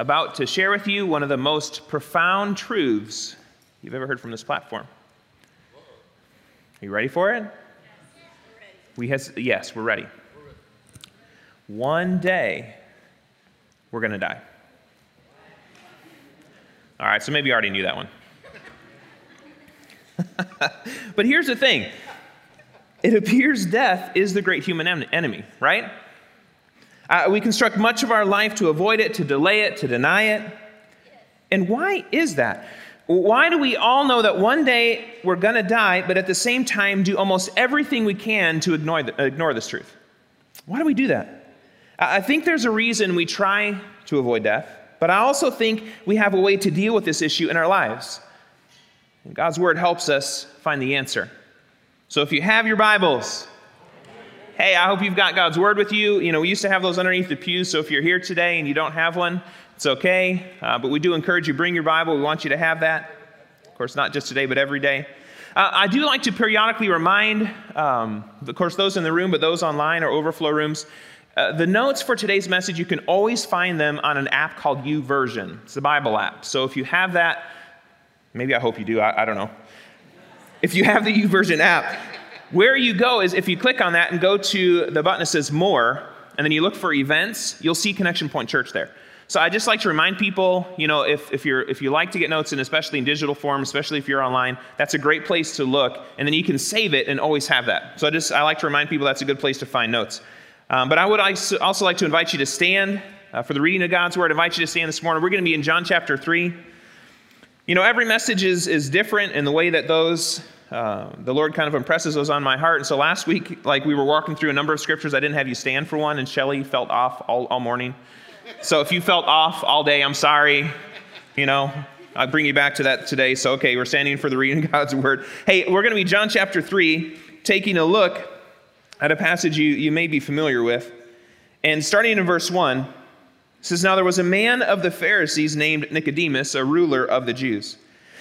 about to share with you one of the most profound truths you've ever heard from this platform. Are you ready for it? We has, yes, we're ready. One day, we're going to die. All right, so maybe you already knew that one. but here's the thing it appears death is the great human enemy, right? Uh, we construct much of our life to avoid it, to delay it, to deny it. And why is that? Why do we all know that one day we're going to die, but at the same time do almost everything we can to ignore, the, ignore this truth? Why do we do that? I think there's a reason we try to avoid death, but I also think we have a way to deal with this issue in our lives. And God's Word helps us find the answer. So if you have your Bibles, hey, I hope you've got God's Word with you. You know, we used to have those underneath the pews, so if you're here today and you don't have one, it's okay, uh, but we do encourage you bring your Bible. We want you to have that. Of course, not just today, but every day. Uh, I do like to periodically remind, um, of course, those in the room, but those online or overflow rooms. Uh, the notes for today's message, you can always find them on an app called YouVersion. It's a Bible app. So if you have that, maybe I hope you do, I, I don't know. If you have the YouVersion app, where you go is if you click on that and go to the button that says More, and then you look for events, you'll see Connection Point Church there. So I just like to remind people, you know, if, if, you're, if you like to get notes, and especially in digital form, especially if you're online, that's a great place to look, and then you can save it and always have that. So I just I like to remind people that's a good place to find notes. Um, but I would also like to invite you to stand uh, for the reading of God's Word. I invite you to stand this morning. We're going to be in John chapter 3. You know, every message is, is different in the way that those uh, the Lord kind of impresses those on my heart. And so last week, like we were walking through a number of scriptures, I didn't have you stand for one, and Shelly felt off all, all morning. So if you felt off all day, I'm sorry. You know, I'll bring you back to that today. So, okay, we're standing for the reading of God's word. Hey, we're going to be John chapter 3, taking a look at a passage you, you may be familiar with. And starting in verse 1, says, Now there was a man of the Pharisees named Nicodemus, a ruler of the Jews.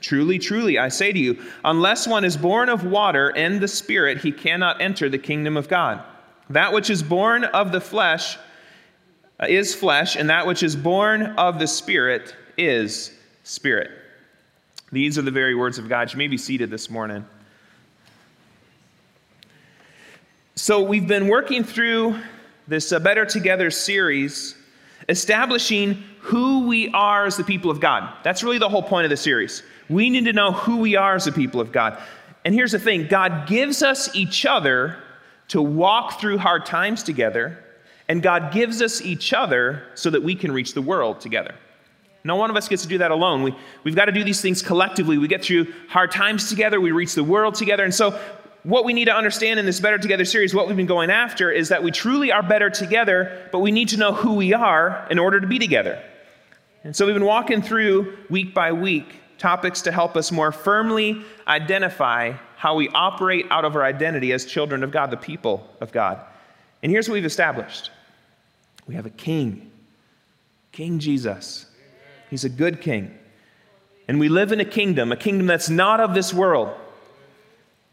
Truly, truly, I say to you, unless one is born of water and the Spirit, he cannot enter the kingdom of God. That which is born of the flesh is flesh, and that which is born of the Spirit is spirit. These are the very words of God. You may be seated this morning. So, we've been working through this uh, Better Together series, establishing who we are as the people of God. That's really the whole point of the series. We need to know who we are as a people of God. And here's the thing God gives us each other to walk through hard times together, and God gives us each other so that we can reach the world together. No one of us gets to do that alone. We, we've got to do these things collectively. We get through hard times together, we reach the world together. And so, what we need to understand in this Better Together series, what we've been going after, is that we truly are better together, but we need to know who we are in order to be together. And so, we've been walking through week by week topics to help us more firmly identify how we operate out of our identity as children of God, the people of God. And here's what we've established we have a king, King Jesus. He's a good king. And we live in a kingdom, a kingdom that's not of this world.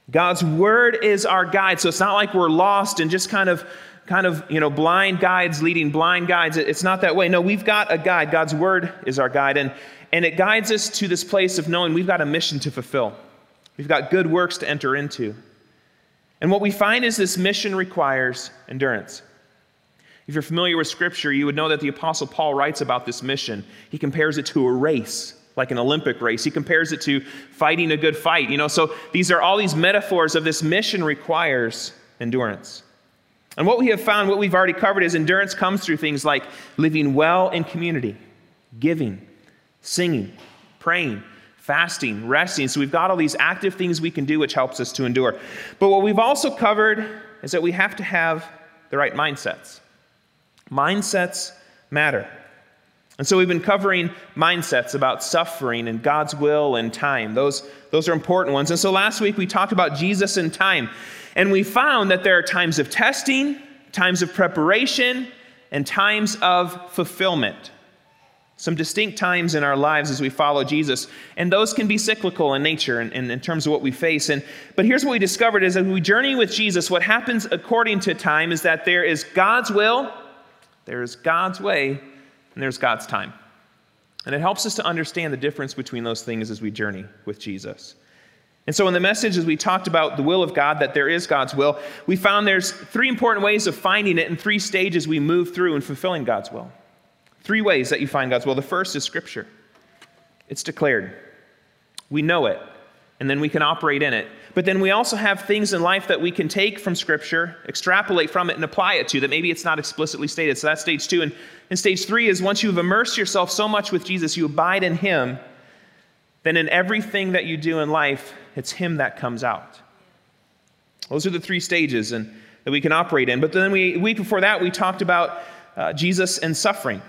God's word is our guide, so it's not like we're lost and just kind of kind of, you know, blind guides leading blind guides. It's not that way. No, we've got a guide. God's word is our guide. And, and it guides us to this place of knowing we've got a mission to fulfill. We've got good works to enter into. And what we find is this mission requires endurance. If you're familiar with Scripture, you would know that the Apostle Paul writes about this mission. He compares it to a race. like an Olympic race. He compares it to fighting a good fight. You know, so these are all these metaphors of this mission requires endurance. And what we have found, what we've already covered, is endurance comes through things like living well in community, giving, singing, praying, fasting, resting. So we've got all these active things we can do which helps us to endure. But what we've also covered is that we have to have the right mindsets. Mindsets matter. And so we've been covering mindsets about suffering and God's will and time. Those, those are important ones. And so last week we talked about Jesus and time. And we found that there are times of testing, times of preparation, and times of fulfillment. Some distinct times in our lives as we follow Jesus. And those can be cyclical in nature and, in terms of what we face. And, but here's what we discovered is that we journey with Jesus, what happens according to time is that there is God's will, there is God's way, and there's God's time. And it helps us to understand the difference between those things as we journey with Jesus. And so, in the message, as we talked about the will of God, that there is God's will, we found there's three important ways of finding it and three stages we move through in fulfilling God's will. Three ways that you find God's will. The first is Scripture, it's declared. We know it, and then we can operate in it. But then we also have things in life that we can take from Scripture, extrapolate from it, and apply it to that maybe it's not explicitly stated. So that's stage two. And, and stage three is once you've immersed yourself so much with Jesus, you abide in Him then in everything that you do in life, it's Him that comes out. Those are the three stages and, that we can operate in. But then we, week before that, we talked about uh, Jesus and suffering.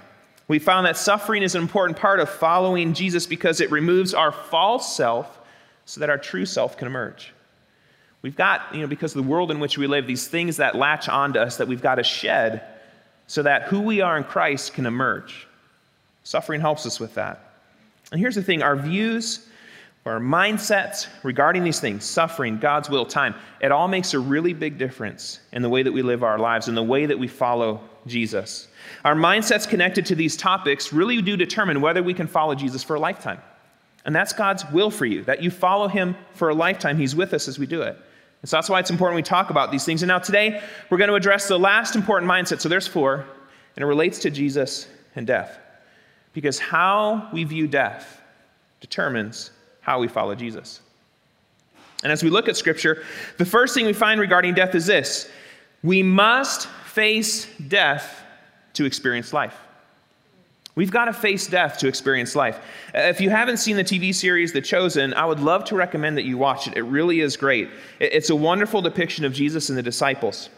We found that suffering is an important part of following Jesus because it removes our false self so that our true self can emerge. We've got, you know, because of the world in which we live, these things that latch onto us that we've got to shed so that who we are in Christ can emerge. Suffering helps us with that. And here's the thing our views, our mindsets regarding these things suffering, God's will, time it all makes a really big difference in the way that we live our lives and the way that we follow Jesus. Our mindsets connected to these topics really do determine whether we can follow Jesus for a lifetime. And that's God's will for you, that you follow him for a lifetime. He's with us as we do it. And so that's why it's important we talk about these things. And now today, we're going to address the last important mindset. So there's four, and it relates to Jesus and death. Because how we view death determines how we follow Jesus. And as we look at Scripture, the first thing we find regarding death is this we must face death to experience life. We've got to face death to experience life. Uh, if you haven't seen the TV series The Chosen, I would love to recommend that you watch it. It really is great. It's a wonderful depiction of Jesus and the disciples.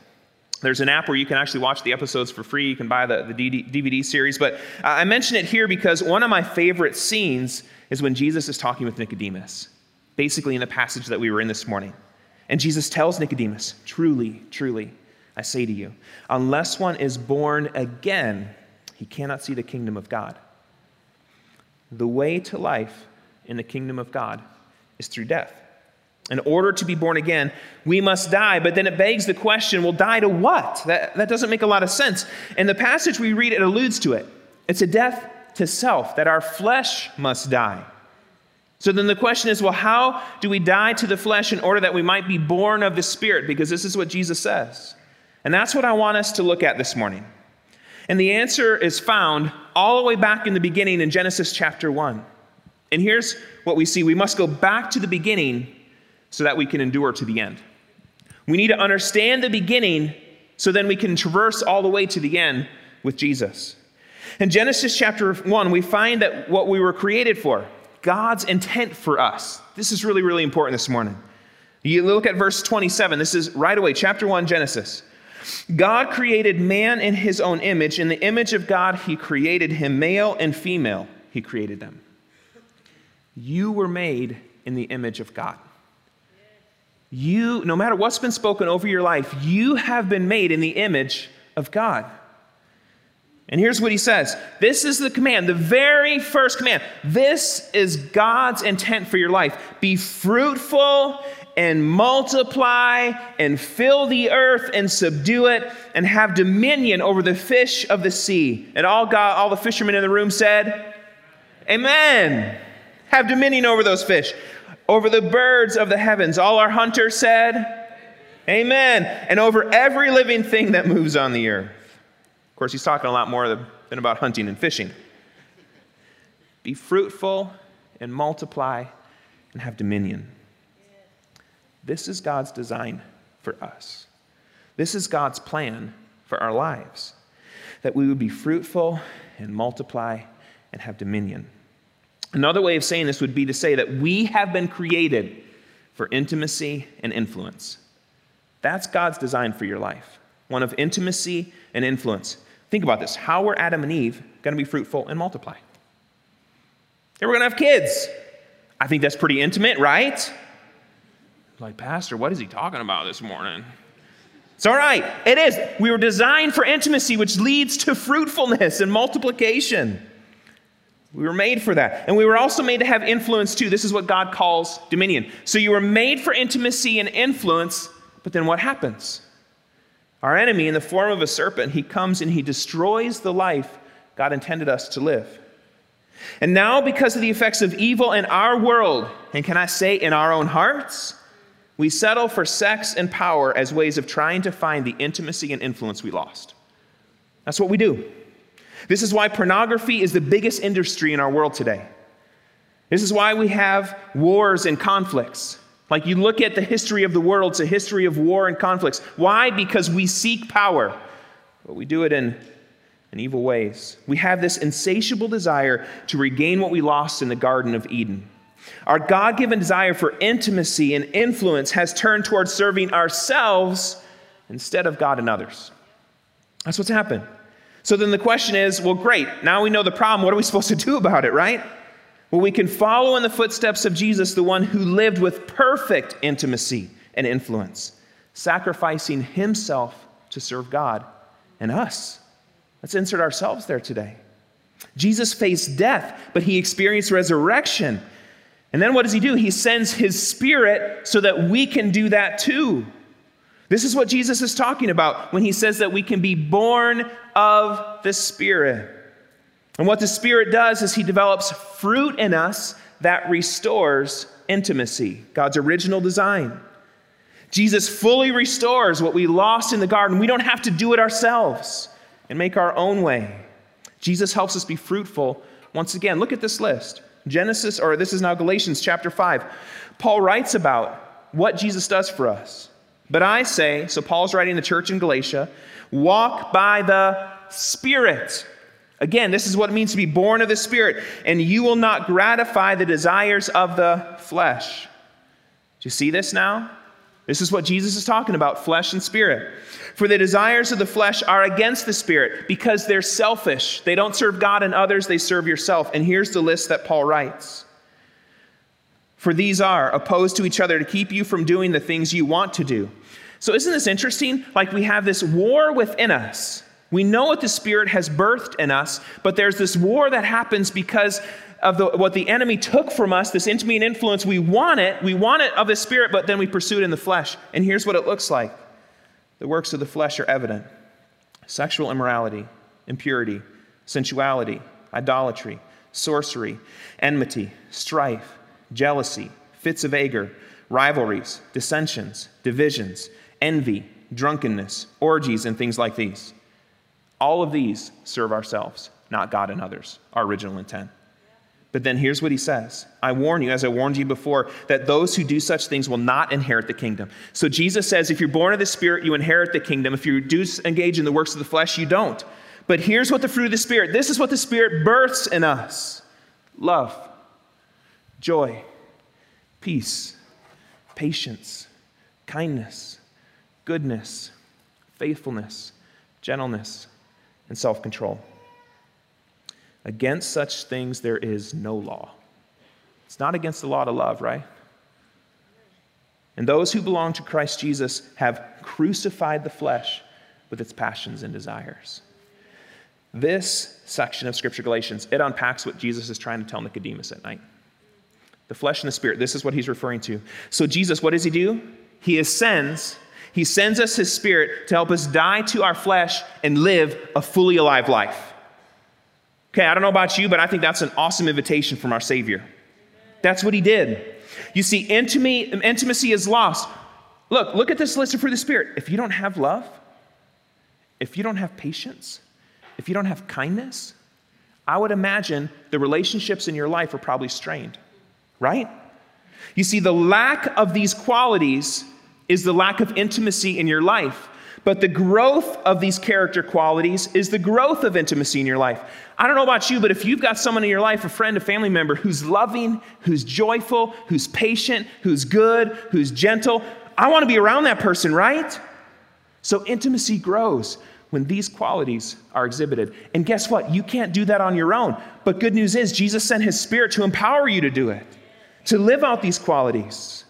There's an app where you can actually watch the episodes for free. You can buy the, the DVD series. But I mention it here because one of my favorite scenes is when Jesus is talking with Nicodemus, basically in the passage that we were in this morning. And Jesus tells Nicodemus, Truly, truly, I say to you, unless one is born again, he cannot see the kingdom of God. The way to life in the kingdom of God is through death. In order to be born again, we must die. But then it begs the question well, die to what? That, that doesn't make a lot of sense. And the passage we read, it alludes to it. It's a death to self, that our flesh must die. So then the question is well, how do we die to the flesh in order that we might be born of the Spirit? Because this is what Jesus says. And that's what I want us to look at this morning. And the answer is found all the way back in the beginning in Genesis chapter 1. And here's what we see we must go back to the beginning so that we can endure to the end. We need to understand the beginning so then we can traverse all the way to the end with Jesus. In Genesis chapter 1, we find that what we were created for, God's intent for us. This is really, really important this morning. You look at verse 27. This is right away, chapter 1, Genesis. God created man in his own image. In the image of God, he created him, male and female, he created them. You were made in the image of God. You, no matter what's been spoken over your life, you have been made in the image of God. And here's what he says this is the command, the very first command. This is God's intent for your life. Be fruitful and multiply and fill the earth and subdue it and have dominion over the fish of the sea. And all God, all the fishermen in the room said, Amen. Have dominion over those fish over the birds of the heavens. All our hunters said, Amen. And over every living thing that moves on the earth. Of course, he's talking a lot more than about hunting and fishing. Be fruitful and multiply and have dominion. This is God's design for us. This is God's plan for our lives that we would be fruitful and multiply and have dominion. Another way of saying this would be to say that we have been created for intimacy and influence. That's God's design for your life one of intimacy and influence. Think about this. How were Adam and Eve going to be fruitful and multiply? They were going to have kids. I think that's pretty intimate, right? Like, Pastor, what is he talking about this morning? It's all right. It is. We were designed for intimacy, which leads to fruitfulness and multiplication. We were made for that. And we were also made to have influence too. This is what God calls dominion. So you were made for intimacy and influence, but then what happens? Our enemy, in the form of a serpent, he comes and he destroys the life God intended us to live. And now, because of the effects of evil in our world, and can I say in our own hearts, we settle for sex and power as ways of trying to find the intimacy and influence we lost. That's what we do. This is why pornography is the biggest industry in our world today. This is why we have wars and conflicts. Like you look at the history of the world, it's a history of war and conflicts. Why? Because we seek power, but we do it in, in evil ways. We have this insatiable desire to regain what we lost in the Garden of Eden. Our God given desire for intimacy and influence has turned towards serving ourselves instead of God and others. That's what's happened. So then the question is well, great, now we know the problem. What are we supposed to do about it, right? Well, we can follow in the footsteps of Jesus, the one who lived with perfect intimacy and influence, sacrificing himself to serve God and us. Let's insert ourselves there today. Jesus faced death, but he experienced resurrection. And then what does he do? He sends his spirit so that we can do that too. This is what Jesus is talking about when he says that we can be born of the Spirit. And what the Spirit does is He develops fruit in us that restores intimacy, God's original design. Jesus fully restores what we lost in the garden. We don't have to do it ourselves and make our own way. Jesus helps us be fruitful. Once again, look at this list Genesis, or this is now Galatians chapter 5. Paul writes about what Jesus does for us. But I say, so Paul's writing the church in Galatia, walk by the Spirit Again, this is what it means to be born of the Spirit, and you will not gratify the desires of the flesh. Do you see this now? This is what Jesus is talking about flesh and spirit. For the desires of the flesh are against the spirit because they're selfish. They don't serve God and others, they serve yourself. And here's the list that Paul writes For these are opposed to each other to keep you from doing the things you want to do. So, isn't this interesting? Like we have this war within us. We know what the Spirit has birthed in us, but there's this war that happens because of the, what the enemy took from us, this intimate influence. We want it, we want it of the Spirit, but then we pursue it in the flesh. And here's what it looks like the works of the flesh are evident sexual immorality, impurity, sensuality, idolatry, sorcery, enmity, strife, jealousy, fits of anger, rivalries, dissensions, divisions, envy, drunkenness, orgies, and things like these. All of these serve ourselves, not God and others, our original intent. But then here's what he says I warn you, as I warned you before, that those who do such things will not inherit the kingdom. So Jesus says, if you're born of the Spirit, you inherit the kingdom. If you do engage in the works of the flesh, you don't. But here's what the fruit of the Spirit this is what the Spirit births in us love, joy, peace, patience, kindness, goodness, faithfulness, gentleness and self control. Against such things there is no law. It's not against the law to love, right? And those who belong to Christ Jesus have crucified the flesh with its passions and desires. This section of Scripture, Galatians, it unpacks what Jesus is trying to tell Nicodemus at night. The flesh and the spirit, this is what he's referring to. So, Jesus, what does he do? He ascends he sends us His Spirit to help us die to our flesh and live a fully alive life. Okay, I don't know about you, but I think that's an awesome invitation from our Savior. That's what He did. You see, intimacy is lost. Look, look at this list of fruit of the Spirit. If you don't have love, if you don't have patience, if you don't have kindness, I would imagine the relationships in your life are probably strained. right? You see, the lack of these qualities is the lack of intimacy in your life. But the growth of these character qualities is the growth of intimacy in your life. I don't know about you, but if you've got someone in your life, a friend, a family member, who's loving, who's joyful, who's patient, who's good, who's gentle, I want to be around that person, right? So intimacy grows when these qualities are exhibited. And guess what? You can't do that on your own. But good news is, Jesus sent his spirit to empower you to do it, to live out these qualities.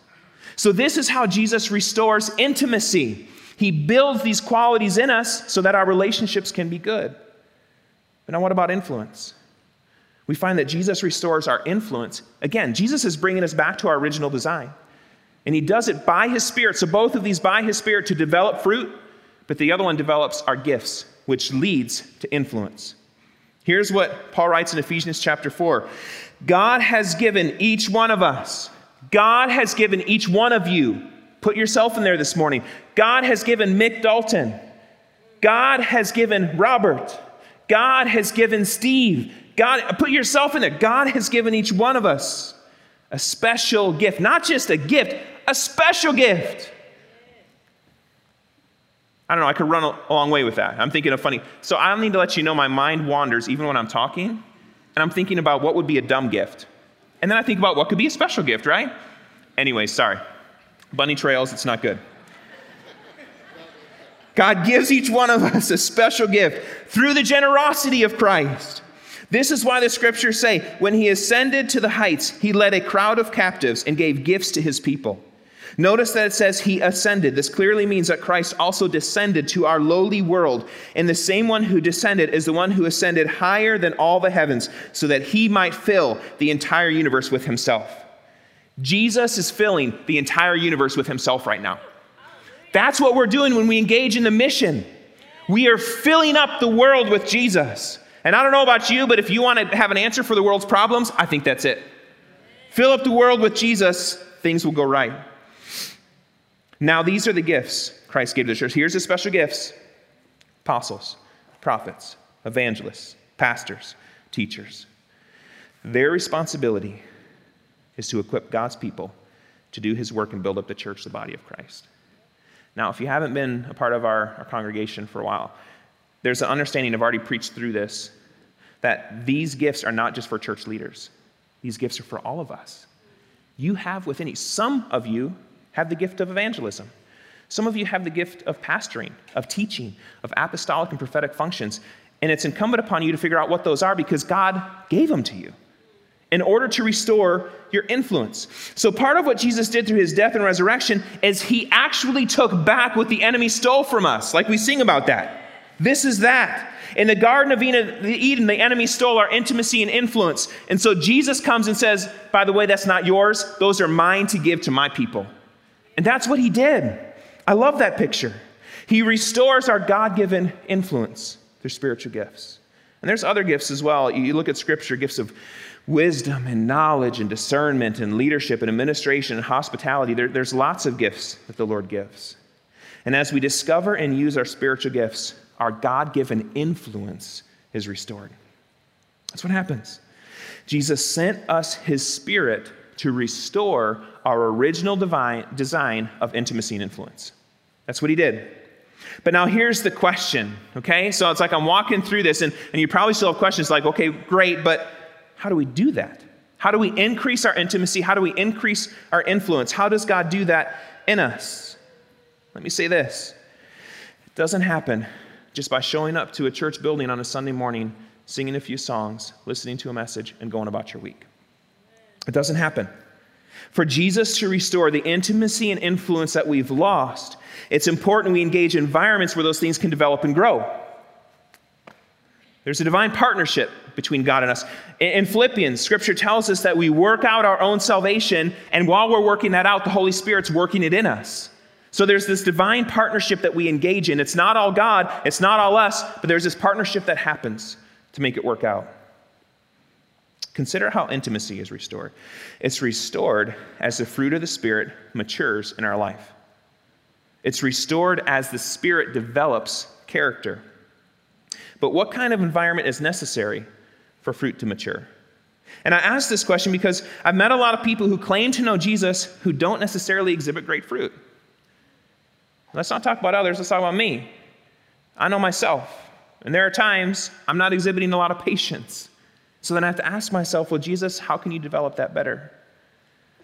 So, this is how Jesus restores intimacy. He builds these qualities in us so that our relationships can be good. But now, what about influence? We find that Jesus restores our influence. Again, Jesus is bringing us back to our original design. And he does it by his spirit. So, both of these by his spirit to develop fruit, but the other one develops our gifts, which leads to influence. Here's what Paul writes in Ephesians chapter 4 God has given each one of us, God has given each one of you Put yourself in there this morning. God has given Mick Dalton. God has given Robert. God has given Steve. God, put yourself in there. God has given each one of us a special gift, not just a gift, a special gift. I don't know, I could run a long way with that. I'm thinking of funny. So I need to let you know my mind wanders even when I'm talking, and I'm thinking about what would be a dumb gift. And then I think about what could be a special gift, right? Anyway, sorry. Bunny trails, it's not good. God gives each one of us a special gift through the generosity of Christ. This is why the scriptures say, when he ascended to the heights, he led a crowd of captives and gave gifts to his people. Notice that it says he ascended. This clearly means that Christ also descended to our lowly world. And the same one who descended is the one who ascended higher than all the heavens so that he might fill the entire universe with himself. Jesus is filling the entire universe with himself right now. That's what we're doing when we engage in the mission. We are filling up the world with Jesus. And I don't know about you, but if you want to have an answer for the world's problems, I think that's it. Fill up the world with Jesus, things will go right. Now, these are the gifts Christ gave to the church. Here's the special gifts apostles, prophets, evangelists, pastors, teachers. Their responsibility is to equip God's people to do his work and build up the church, the body of Christ. Now, if you haven't been a part of our, our congregation for a while, there's an understanding, I've already preached through this, that these gifts are not just for church leaders, these gifts are for all of us. You have within you, some of you have the gift of evangelism. Some of you have the gift of pastoring, of teaching, of apostolic and prophetic functions. And it's incumbent upon you to figure out what those are because God gave them to you in order to restore your influence. So, part of what Jesus did through his death and resurrection is he actually took back what the enemy stole from us, like we sing about that. This is that. In the Garden of Eden, the enemy stole our intimacy and influence. And so Jesus comes and says, By the way, that's not yours. Those are mine to give to my people. And that's what he did. I love that picture. He restores our God given influence through spiritual gifts. And there's other gifts as well. You look at scripture, gifts of wisdom and knowledge and discernment and leadership and administration and hospitality. There, there's lots of gifts that the Lord gives. And as we discover and use our spiritual gifts, our God given influence is restored. That's what happens. Jesus sent us his spirit to restore our original divine, design of intimacy and influence. That's what he did. But now here's the question, okay? So it's like I'm walking through this, and, and you probably still have questions like, okay, great, but how do we do that? How do we increase our intimacy? How do we increase our influence? How does God do that in us? Let me say this it doesn't happen just by showing up to a church building on a Sunday morning, singing a few songs, listening to a message, and going about your week. It doesn't happen. For Jesus to restore the intimacy and influence that we've lost, it's important we engage environments where those things can develop and grow. There's a divine partnership between God and us. In Philippians, scripture tells us that we work out our own salvation, and while we're working that out, the Holy Spirit's working it in us. So there's this divine partnership that we engage in. It's not all God, it's not all us, but there's this partnership that happens to make it work out. Consider how intimacy is restored. It's restored as the fruit of the Spirit matures in our life. It's restored as the Spirit develops character. But what kind of environment is necessary for fruit to mature. And I ask this question because I've met a lot of people who claim to know Jesus who don't necessarily exhibit great fruit. Let's not talk about others, let's talk about me. I know myself. And there are times I'm not exhibiting a lot of patience. So then I have to ask myself, well, Jesus, how can you develop that better?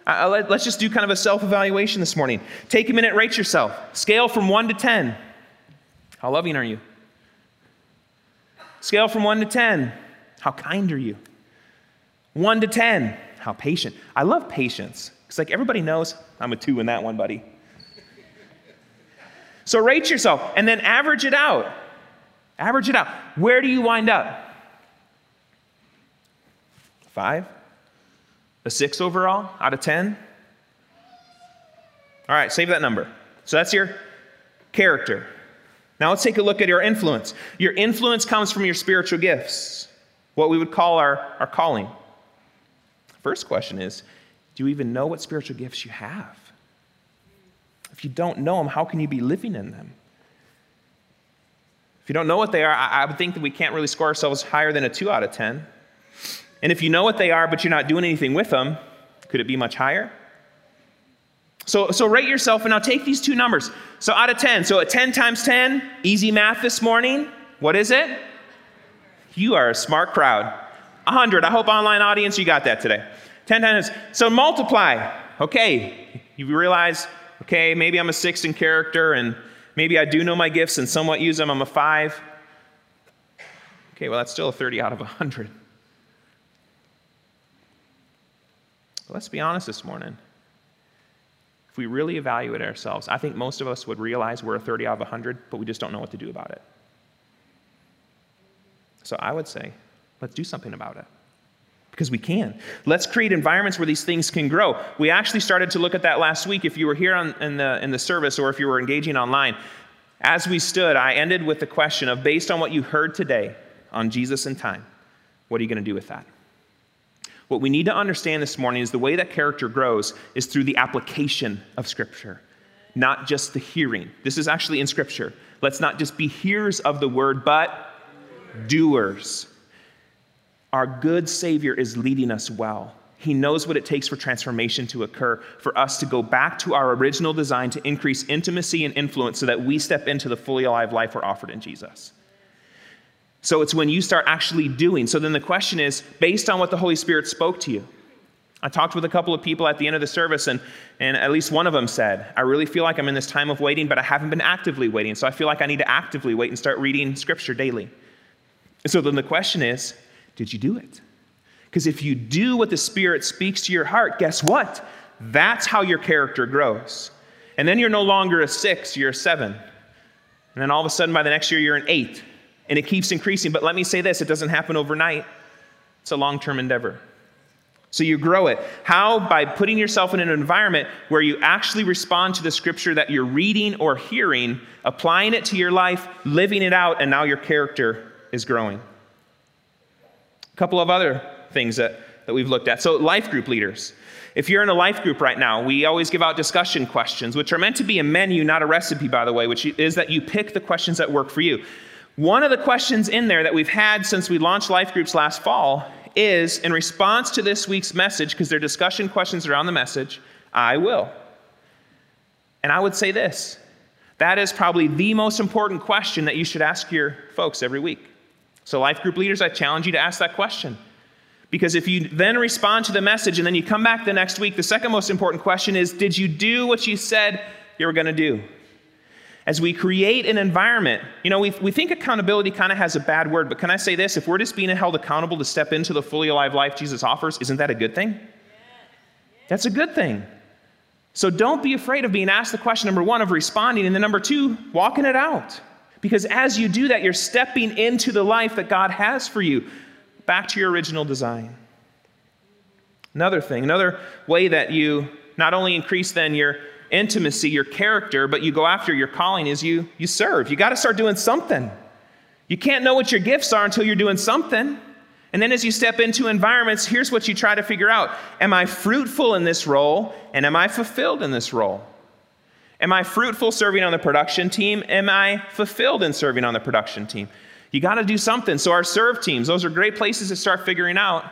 Uh, let, us just do kind of a self evaluation this morning. Take a minute, rate yourself. Scale from 1 to 10. How loving are you? Scale from 1 to 10. How kind are you? 1 to 10. How patient. I love patience. It's like everybody knows I'm a 2 in that one, buddy. So rate yourself and then average it out. Average it out. Where do you wind up? Five? A six overall out of 10? All right, save that number. So that's your character. Now let's take a look at your influence. Your influence comes from your spiritual gifts, what we would call our, our calling. First question is Do you even know what spiritual gifts you have? If you don't know them, how can you be living in them? If you don't know what they are, I, I would think that we can't really score ourselves higher than a 2 out of 10. And if you know what they are, but you're not doing anything with them, could it be much higher? So, so rate yourself and now take these two numbers. So out of 10, so at 10 times 10, easy math this morning. What is it? You are a smart crowd. 100. I hope online audience you got that today. 10 times. So multiply. Okay. You realize, okay, maybe I'm a six in character and maybe I do know my gifts and somewhat use them. I'm a five. Okay, well, that's still a 30 out of 100. But let's be honest this morning. If we really evaluate ourselves, I think most of us would realize we're a 30 out of 100, but we just don't know what to do about it. So I would say, let's do something about it. Because we can. Let's create environments where these things can grow. We actually started to look at that last week. If you were here on, in, the, in the service or if you were engaging online, as we stood, I ended with the question of based on what you heard today on Jesus and time, what are you going to do with that? What we need to understand this morning is the way that character grows is through the application of Scripture, not just the hearing. This is actually in Scripture. Let's not just be hearers of the word, but doers. Our good Savior is leading us well. He knows what it takes for transformation to occur, for us to go back to our original design to increase intimacy and influence so that we step into the fully alive life we're offered in Jesus. So it's when you start actually doing. So then the question is based on what the Holy Spirit spoke to you. I talked with a couple of people at the end of the service, and, and at least one of them said, I really feel like I'm in this time of waiting, but I haven't been actively waiting. So I feel like I need to actively wait and start reading Scripture daily. And so then the question is, did you do it? Because if you do what the Spirit speaks to your heart, guess what? That's how your character grows. And then you're no longer a six, you're a seven. And then all of a sudden, by the next year, you're an eight and it keeps increasing. But let me say this it doesn't happen overnight, it's a long term endeavor. So you grow it. How? By putting yourself in an environment where you actually respond to the scripture that you're reading or hearing, applying it to your life, living it out, and now your character is growing. A couple of other things that, that we've looked at. So, life group leaders. If you're in a life group right now, we always give out discussion questions, which are meant to be a menu, not a recipe, by the way, which is that you pick the questions that work for you. One of the questions in there that we've had since we launched life groups last fall is in response to this week's message, because they're discussion questions around the message, I will. And I would say this that is probably the most important question that you should ask your folks every week. So, life group leaders, I challenge you to ask that question. Because if you then respond to the message and then you come back the next week, the second most important question is Did you do what you said you were going to do? As we create an environment, you know, we, we think accountability kind of has a bad word, but can I say this? If we're just being held accountable to step into the fully alive life Jesus offers, isn't that a good thing? That's a good thing. So don't be afraid of being asked the question, number one, of responding, and then number two, walking it out. Because as you do that, you're stepping into the life that God has for you, back to your original design. Another thing, another way that you not only increase then your intimacy, your character, but you go after your calling is you, you serve. You got to start doing something. You can't know what your gifts are until you're doing something. And then as you step into environments, here's what you try to figure out Am I fruitful in this role? And am I fulfilled in this role? Am I fruitful serving on the production team? Am I fulfilled in serving on the production team? You got to do something. So, our serve teams, those are great places to start figuring out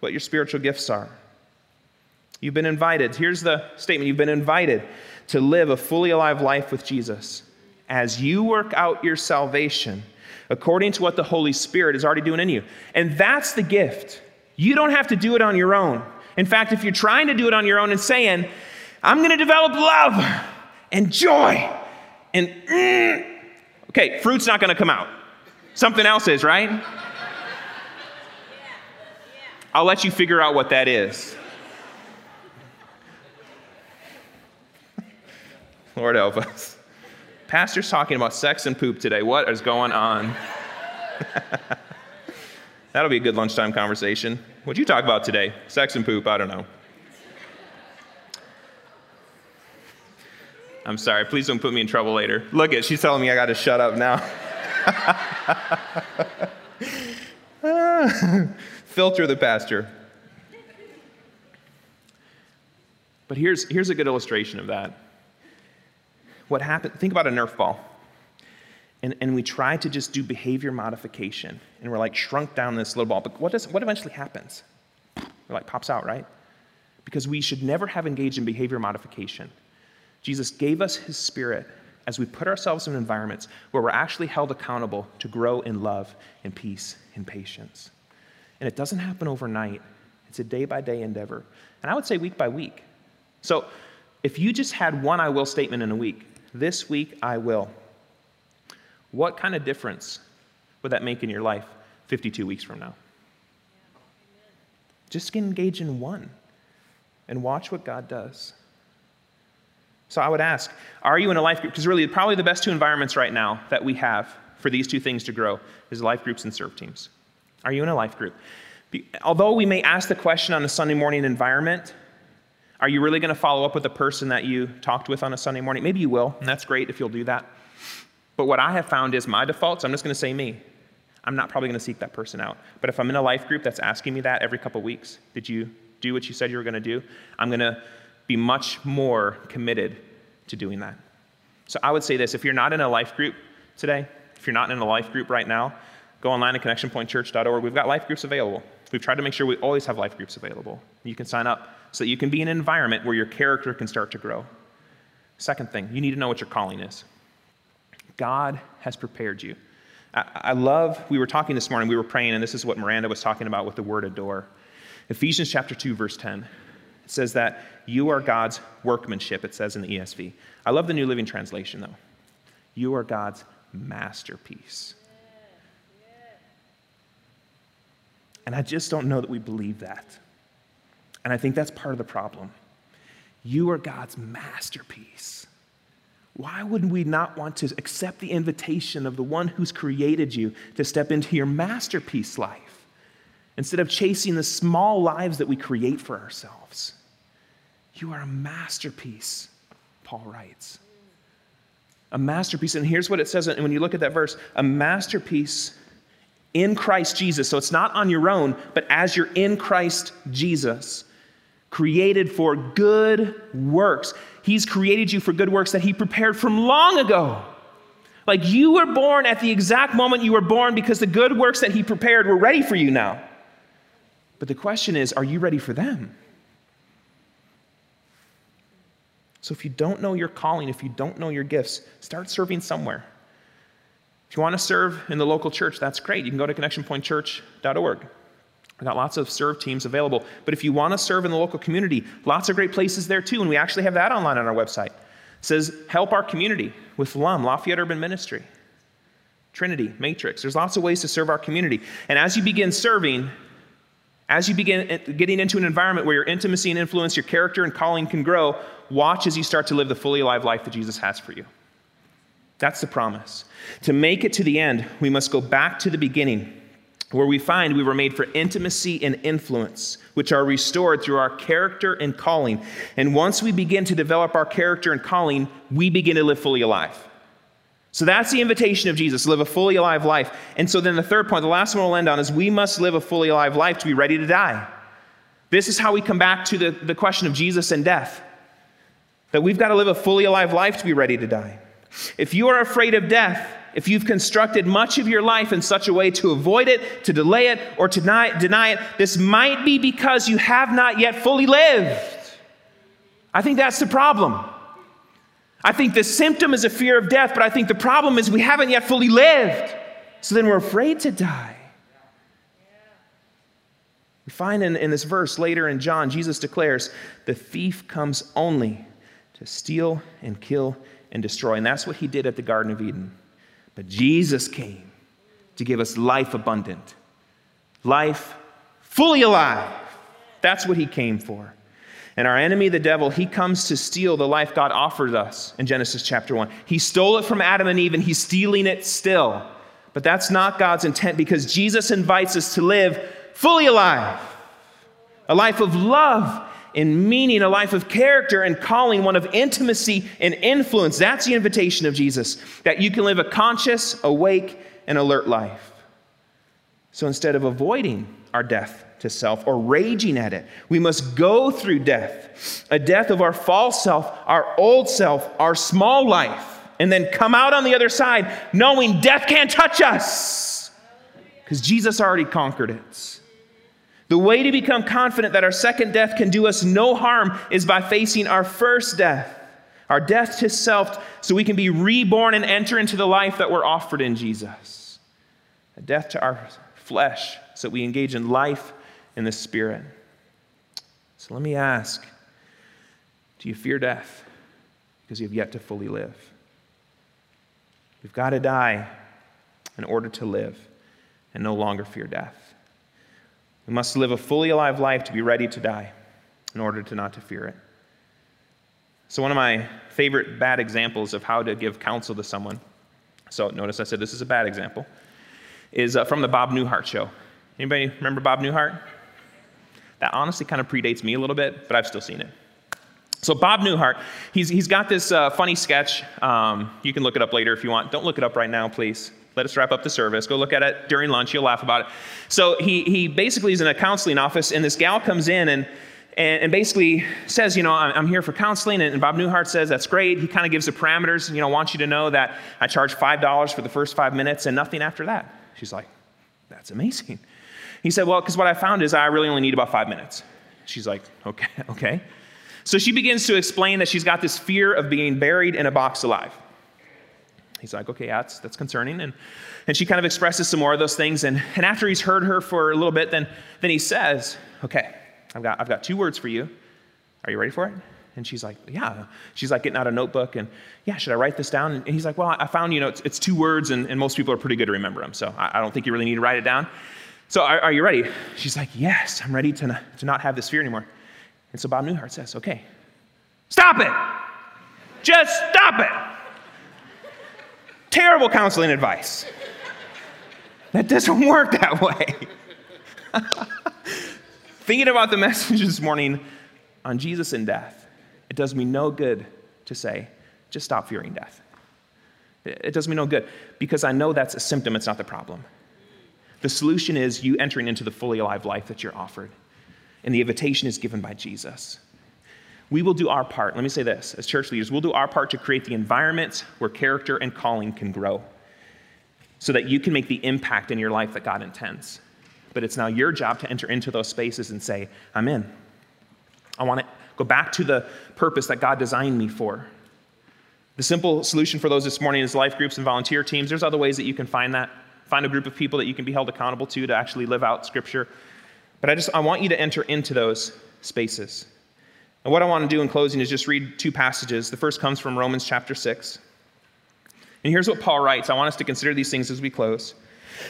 what your spiritual gifts are. You've been invited. Here's the statement you've been invited to live a fully alive life with Jesus as you work out your salvation according to what the Holy Spirit is already doing in you. And that's the gift. You don't have to do it on your own. In fact, if you're trying to do it on your own and saying, I'm going to develop love and joy and, mm, okay, fruit's not going to come out. Something else is, right? I'll let you figure out what that is. Lord help us. Pastor's talking about sex and poop today. What is going on? That'll be a good lunchtime conversation. What'd you talk about today? Sex and poop? I don't know. I'm sorry. Please don't put me in trouble later. Look at, she's telling me I got to shut up now. Filter the pastor. But here's, here's a good illustration of that. What happened, think about a Nerf ball. And, and we try to just do behavior modification. And we're like shrunk down this little ball. But what, does, what eventually happens? It like pops out, right? Because we should never have engaged in behavior modification. Jesus gave us his spirit as we put ourselves in environments where we're actually held accountable to grow in love and peace and patience. And it doesn't happen overnight, it's a day by day endeavor. And I would say week by week. So if you just had one I will statement in a week, this week I will, what kind of difference would that make in your life 52 weeks from now? Just engage in one and watch what God does. So I would ask, are you in a life group? Because really, probably the best two environments right now that we have for these two things to grow is life groups and serve teams. Are you in a life group? Although we may ask the question on a Sunday morning environment, are you really going to follow up with the person that you talked with on a Sunday morning? Maybe you will, and that's great if you'll do that. But what I have found is my defaults, I'm just going to say me. I'm not probably going to seek that person out. But if I'm in a life group that's asking me that every couple weeks, did you do what you said you were going to do? I'm going to be much more committed to doing that. So I would say this if you're not in a life group today, if you're not in a life group right now, go online at connectionpointchurch.org. We've got life groups available. We've tried to make sure we always have life groups available. You can sign up so that you can be in an environment where your character can start to grow. Second thing, you need to know what your calling is. God has prepared you. I, I love, we were talking this morning, we were praying, and this is what Miranda was talking about with the word adore. Ephesians chapter 2, verse 10. It says that you are God's workmanship, it says in the ESV. I love the New Living Translation, though. You are God's masterpiece. And I just don't know that we believe that. And I think that's part of the problem. You are God's masterpiece. Why would we not want to accept the invitation of the one who's created you to step into your masterpiece life instead of chasing the small lives that we create for ourselves? You are a masterpiece, Paul writes. A masterpiece. And here's what it says when you look at that verse a masterpiece in Christ Jesus. So it's not on your own, but as you're in Christ Jesus, created for good works. He's created you for good works that He prepared from long ago. Like you were born at the exact moment you were born because the good works that He prepared were ready for you now. But the question is, are you ready for them? So if you don't know your calling, if you don't know your gifts, start serving somewhere. If you want to serve in the local church, that's great. You can go to connectionpointchurch.org. We've got lots of serve teams available. But if you want to serve in the local community, lots of great places there too. And we actually have that online on our website. It says, help our community with LUM, Lafayette Urban Ministry, Trinity, Matrix. There's lots of ways to serve our community. And as you begin serving, as you begin eh, getting into an environment where your intimacy and influence, your character and calling can grow, watch as you start to live the fully alive life that Jesus has for you. That's the promise. To make it to the end, we must go back to the beginning, where we find we were made for intimacy and influence, which are restored through our character and calling. And once we begin to develop our character and calling, we begin to live fully alive. So that's the invitation of Jesus, live a fully alive life. And so then the third point, the last one we'll end on, is we must live a fully alive life to be ready to die. This is how we come back to the, the question of Jesus and death. That we've got to live a fully alive life to be ready to die. If you are afraid of death, if you've constructed much of your life in such a way to avoid it, to delay it, or to deny, it, this might be because you have not yet fully lived. I think that's the problem. I think the symptom is a fear of death, but I think the problem is we haven't yet fully lived. So then we're afraid to die. We find in, in this verse later in John, Jesus declares, The thief comes only to steal and kill and destroy. And that's what he did at the Garden of Eden. But Jesus came to give us life abundant, life fully alive. That's what he came for. And our enemy, the devil, he comes to steal the life God offered us in Genesis chapter 1. He stole it from Adam and Eve, and he's stealing it still. But that's not God's intent because Jesus invites us to live fully alive a life of love and meaning, a life of character and calling, one of intimacy and influence. That's the invitation of Jesus, that you can live a conscious, awake, and alert life. So instead of avoiding our death to self or raging at it, we must go through death a death of our false self, our old self, our small life, and then come out on the other side knowing death can't touch us because Jesus already conquered it. The way to become confident that our second death can do us no harm is by facing our first death, our death to self, so we can be reborn and enter into the life that we're offered in Jesus. A death to our flesh, so we engage in life in the Spirit. So let me ask do you fear death? Because you have yet to fully live. We've got to die in order to live and no longer fear death. We must live a fully alive life to be ready to die in order to not to fear it. So one of my favorite bad examples of how to give counsel to someone, so notice I said this is a bad example, is uh, from the Bob Newhart show. Anybody remember Bob Newhart? That honestly kind of predates me a little bit, but I've still seen it. So Bob Newhart, he's, he's got this uh, funny sketch. Um, you can look it up later if you want. Don't look it up right now, please. Let us wrap up the service. Go look at it during lunch. You'll laugh about it. So he, he basically is in a counseling office, and this gal comes in and, and, and basically says, You know, I'm, I'm here for counseling. And Bob Newhart says, That's great. He kind of gives the parameters. You know, wants you to know that I charge $5 for the first five minutes and nothing after that. She's like, That's amazing. He said, Well, because what I found is I really only need about five minutes. She's like, Okay, okay. So she begins to explain that she's got this fear of being buried in a box alive. He's like, okay, yeah, that's, that's concerning. And, and she kind of expresses some more of those things. And, and after he's heard her for a little bit, then, then he says, okay, I've got, I've got two words for you. Are you ready for it? And she's like, yeah. She's like getting out a notebook and, yeah, should I write this down? And he's like, well, I found, you know, it's, it's two words and, and most people are pretty good to remember them. So I, I don't think you really need to write it down. So are, are you ready? She's like, yes, I'm ready to, not, to not have this fear anymore. And so Bob Newhart says, okay, stop it. Just stop it. Terrible counseling advice. That doesn't work that way. Thinking about the message this morning on Jesus and death, it does me no good to say, just stop fearing death. It does me no good because I know that's a symptom, it's not the problem. The solution is you entering into the fully alive life that you're offered. And the invitation is given by Jesus we will do our part. Let me say this as church leaders, we'll do our part to create the environment where character and calling can grow so that you can make the impact in your life that God intends. But it's now your job to enter into those spaces and say, I'm in. I want to go back to the purpose that God designed me for. The simple solution for those this morning is life groups and volunteer teams. There's other ways that you can find that. Find a group of people that you can be held accountable to to actually live out Scripture. But I just I want you to enter into those spaces. And what I want to do in closing is just read two passages. The first comes from Romans chapter 6. And here's what Paul writes. I want us to consider these things as we close.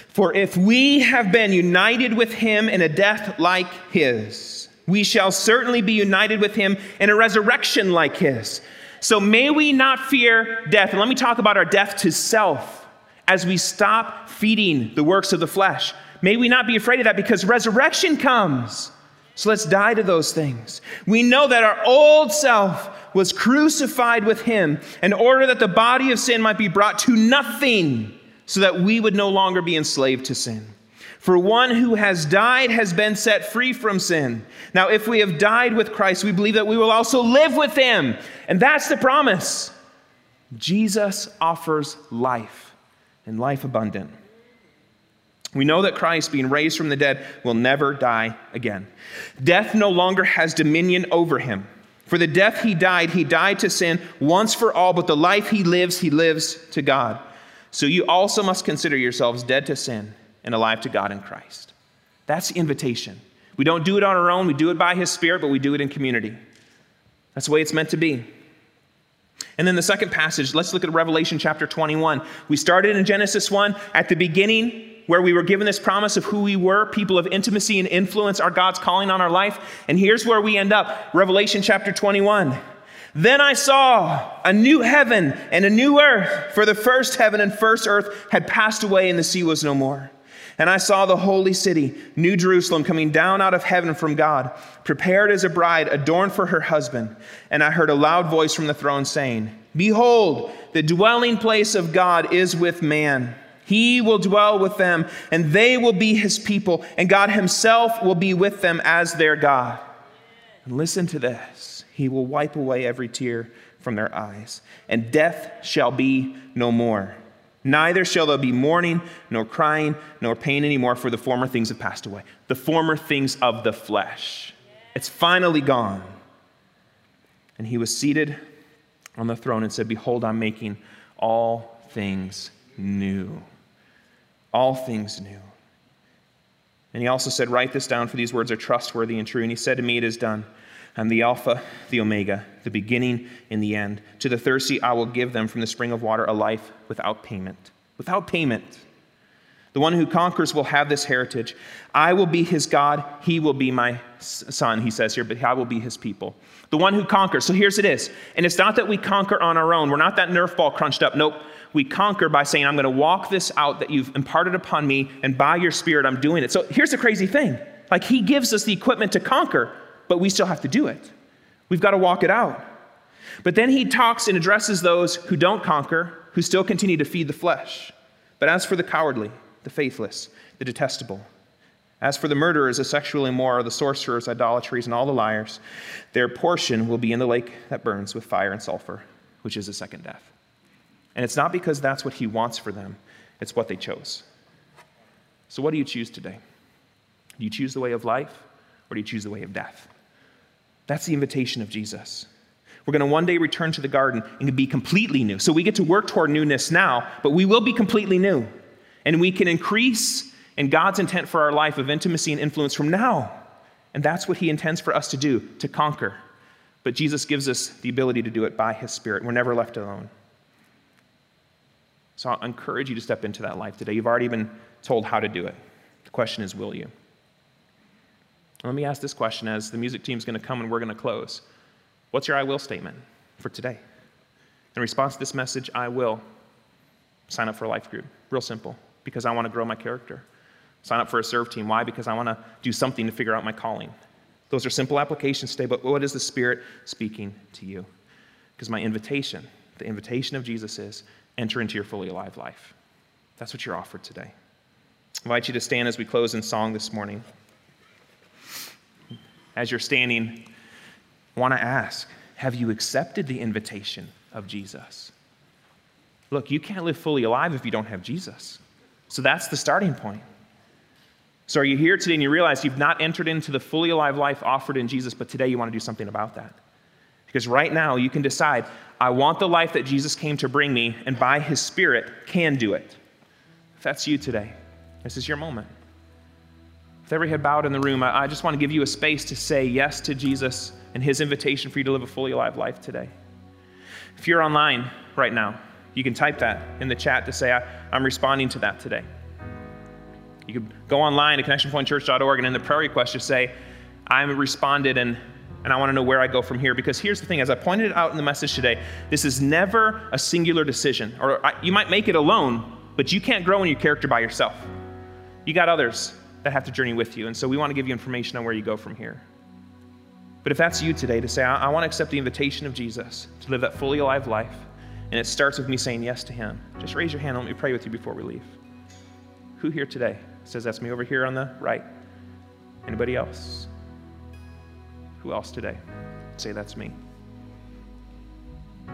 For if we have been united with him in a death like his, we shall certainly be united with him in a resurrection like his. So may we not fear death. And let me talk about our death to self as we stop feeding the works of the flesh. May we not be afraid of that because resurrection comes. So let's die to those things. We know that our old self was crucified with him in order that the body of sin might be brought to nothing, so that we would no longer be enslaved to sin. For one who has died has been set free from sin. Now, if we have died with Christ, we believe that we will also live with him. And that's the promise. Jesus offers life and life abundant. We know that Christ, being raised from the dead, will never die again. Death no longer has dominion over him. For the death he died, he died to sin once for all, but the life he lives, he lives to God. So you also must consider yourselves dead to sin and alive to God in Christ. That's the invitation. We don't do it on our own, we do it by his Spirit, but we do it in community. That's the way it's meant to be. And then the second passage, let's look at Revelation chapter 21. We started in Genesis 1 at the beginning, where we were given this promise of who we were, people of intimacy and influence, our God's calling on our life. And here's where we end up Revelation chapter 21. Then I saw a new heaven and a new earth, for the first heaven and first earth had passed away, and the sea was no more. And I saw the holy city, New Jerusalem, coming down out of heaven from God, prepared as a bride, adorned for her husband. And I heard a loud voice from the throne saying, Behold, the dwelling place of God is with man. He will dwell with them, and they will be his people, and God himself will be with them as their God. And listen to this He will wipe away every tear from their eyes, and death shall be no more. Neither shall there be mourning, nor crying, nor pain anymore, for the former things have passed away. The former things of the flesh. It's finally gone. And he was seated on the throne and said, Behold, I'm making all things new. All things new. And he also said, Write this down, for these words are trustworthy and true. And he said to me, It is done. I'm the Alpha, the Omega, the beginning and the end. To the thirsty, I will give them from the spring of water a life without payment. Without payment. The one who conquers will have this heritage. I will be his God. He will be my son, he says here, but I will be his people. The one who conquers. So here's it is. And it's not that we conquer on our own. We're not that Nerf ball crunched up. Nope. We conquer by saying, I'm going to walk this out that you've imparted upon me, and by your spirit, I'm doing it. So here's the crazy thing. Like, he gives us the equipment to conquer, but we still have to do it. We've got to walk it out. But then he talks and addresses those who don't conquer, who still continue to feed the flesh. But as for the cowardly, the faithless, the detestable, as for the murderers, the sexually immoral, the sorcerers, idolatries, and all the liars, their portion will be in the lake that burns with fire and sulfur, which is the second death. And it's not because that's what he wants for them, it's what they chose. So, what do you choose today? Do you choose the way of life, or do you choose the way of death? That's the invitation of Jesus. We're going to one day return to the garden and be completely new. So we get to work toward newness now, but we will be completely new. And we can increase in God's intent for our life of intimacy and influence from now. And that's what He intends for us to do, to conquer. But Jesus gives us the ability to do it by His Spirit. We're never left alone. So I encourage you to step into that life today. You've already been told how to do it. The question is, will you? Let me ask this question as the music team's going to come and we're going to close. What's your I will statement for today? In response to this message, I will sign up for a life group. Real simple, because I want to grow my character. Sign up for a serve team. Why? Because I want to do something to figure out my calling. Those are simple applications today, but what is the Spirit speaking to you? Because my invitation, the invitation of Jesus is enter into your fully alive life. That's what you're offered today. I invite you to stand as we close in song this morning as you're standing, I want to ask have you accepted the invitation of Jesus? Look, you can't live fully alive if you don't have Jesus. So that's the starting point. So are you here today and you realize you've not entered into the fully alive life offered in Jesus, but today you want to do something about that? Because right now you can decide, I want the life that Jesus came to bring me, and by his Spirit can do it. If that's you today, this is your moment. With every head bowed in the room, I, I just want to give you a space to say yes to Jesus and his invitation for you to live a fully alive life today. If you're online right now, you can type that in the chat to say, I, am responding to that today. You can go online to connectionpointchurch.org and in the prayer request just say, I'm responded and, and I want to know where I go from here. Because here's the thing, as I pointed out in the message today, this is never a singular decision. Or I, you might make it alone, but you can't grow in your character by yourself. You got others that have to journey with you. And so we want to give you information on where you go from here. But if that's you today to say, I, I want to accept the invitation of Jesus to live that fully alive life, and it starts with me saying yes to Him, just raise your hand and let me pray with you before we leave. Who here today says that's me over here on the right? Anybody else? Who else today? Say, That's me. I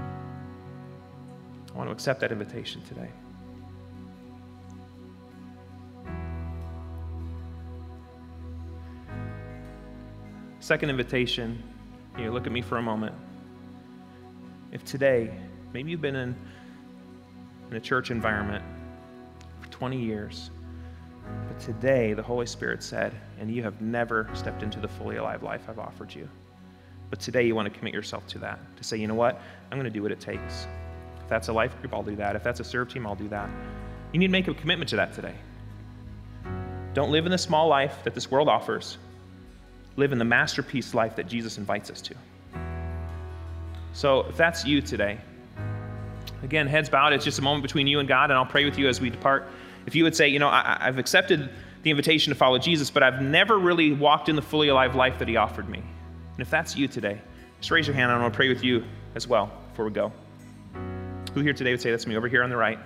want to accept that invitation today. Second invitation, you look at me for a moment. If today, maybe you've been in, in a church environment for 20 years, but today the Holy Spirit said, and you have never stepped into the fully alive life I've offered you. But today you want to commit yourself to that, to say, you know what, I'm going to do what it takes. If that's a life group, I'll do that. If that's a serve team, I'll do that. You need to make a commitment to that today. Don't live in the small life that this world offers. Live in the masterpiece life that Jesus invites us to. So if that's you today, again, heads bowed, it's just a moment between you and God, and I'll pray with you as we depart. If you would say, you know, I, have accepted the invitation to follow Jesus, but I've never really walked in the fully alive life that He offered me. And if that's you today, just raise your hand and I'm going to pray with you as well before we go. Who here today would say that's me? Over here on the right.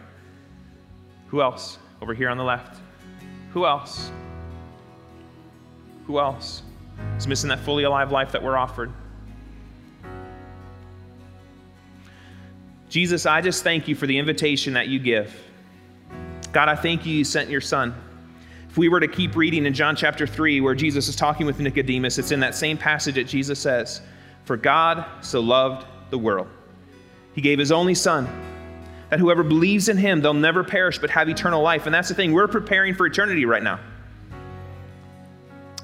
Who else? Over here on the left. Who else? Who else is missing that fully alive life that we're offered? Jesus, I just thank you for the invitation that you give. God, I thank you you sent your son. If we were to keep reading in John chapter 3, where Jesus is talking with Nicodemus, it's in that same passage that Jesus says, For God so loved the world. He gave his only son that whoever believes in him, they'll never perish but have eternal life. And that's the thing, we're preparing for eternity right now.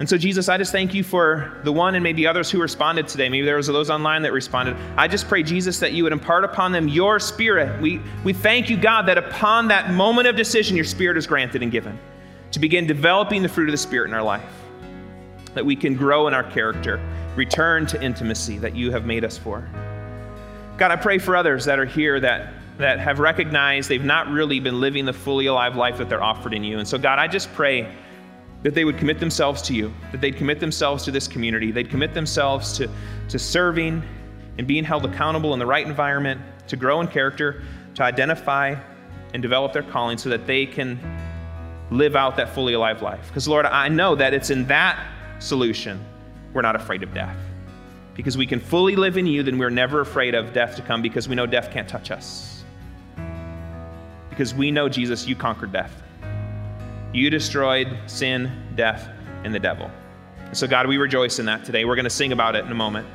And so, Jesus, I just thank you for the one and maybe others who responded today. Maybe there was those online that responded. I just pray, Jesus, that you would impart upon them your spirit. We, we thank you, God, that upon that moment of decision, your spirit is granted and given to begin developing the fruit of the Spirit in our life, that we can grow in our character, return to intimacy that you have made us for. God, I pray for others that are here that that have recognized they've not really been living the fully alive life that they're offered in you. And so, God, I just pray that they would commit themselves to you, that they'd commit themselves to this community, they'd commit themselves to, to serving and being held accountable in the right environment, to grow in character, to identify and develop their calling so that they can live out that fully alive life. Because, Lord, I know that it's in that solution we're not afraid of death. Because we can fully live in you, then we're never afraid of death to come because we know death can't touch us because we know, Jesus, you conquered death. You destroyed sin, death, and the devil. And so, God, we rejoice in that today. We're going to sing about it in a moment.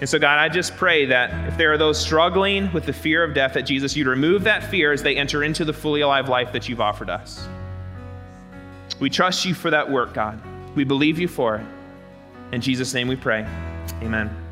And so, God, I just pray that if there are those struggling with the fear of death, that Jesus, you'd remove that fear as they enter into the fully alive life that you've offered us. We trust you for that work, God. We believe you for it. In Jesus' name we pray. Amen.